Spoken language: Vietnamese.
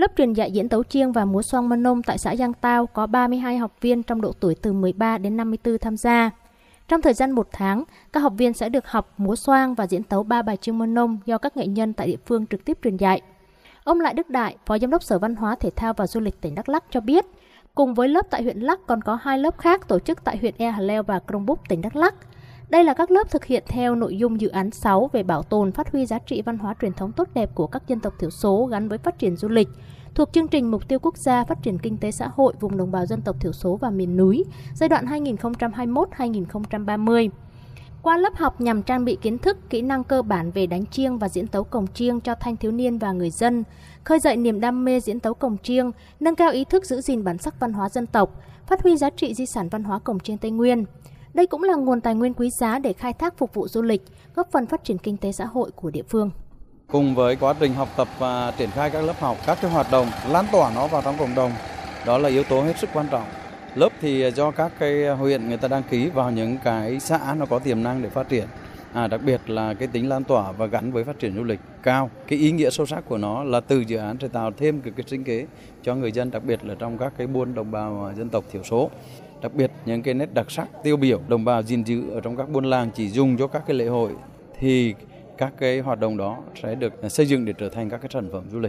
Lớp truyền dạy diễn tấu chiêng và múa xoang mân nông tại xã Giang Tao có 32 học viên trong độ tuổi từ 13 đến 54 tham gia. Trong thời gian một tháng, các học viên sẽ được học múa xoang và diễn tấu ba bài chiêng mân nông do các nghệ nhân tại địa phương trực tiếp truyền dạy. Ông Lại Đức Đại, Phó Giám đốc Sở Văn hóa Thể thao và Du lịch tỉnh Đắk Lắk cho biết, cùng với lớp tại huyện Lắk còn có hai lớp khác tổ chức tại huyện Ea Hà Leo và Krông Búc, tỉnh Đắk Lắk. Đây là các lớp thực hiện theo nội dung dự án 6 về bảo tồn phát huy giá trị văn hóa truyền thống tốt đẹp của các dân tộc thiểu số gắn với phát triển du lịch, thuộc chương trình Mục tiêu Quốc gia Phát triển Kinh tế Xã hội vùng đồng bào dân tộc thiểu số và miền núi giai đoạn 2021-2030. Qua lớp học nhằm trang bị kiến thức, kỹ năng cơ bản về đánh chiêng và diễn tấu cồng chiêng cho thanh thiếu niên và người dân, khơi dậy niềm đam mê diễn tấu cồng chiêng, nâng cao ý thức giữ gìn bản sắc văn hóa dân tộc, phát huy giá trị di sản văn hóa cồng chiêng Tây Nguyên. Đây cũng là nguồn tài nguyên quý giá để khai thác phục vụ du lịch, góp phần phát triển kinh tế xã hội của địa phương. Cùng với quá trình học tập và triển khai các lớp học, các cái hoạt động lan tỏa nó vào trong cộng đồng, đó là yếu tố hết sức quan trọng. Lớp thì do các cái huyện người ta đăng ký vào những cái xã nó có tiềm năng để phát triển. À, đặc biệt là cái tính lan tỏa và gắn với phát triển du lịch cao. Cái ý nghĩa sâu sắc của nó là từ dự án sẽ tạo thêm cái, cái sinh kế cho người dân, đặc biệt là trong các cái buôn đồng bào à, dân tộc thiểu số đặc biệt những cái nét đặc sắc tiêu biểu đồng bào gìn giữ ở trong các buôn làng chỉ dùng cho các cái lễ hội thì các cái hoạt động đó sẽ được à, xây dựng để trở thành các cái sản phẩm du lịch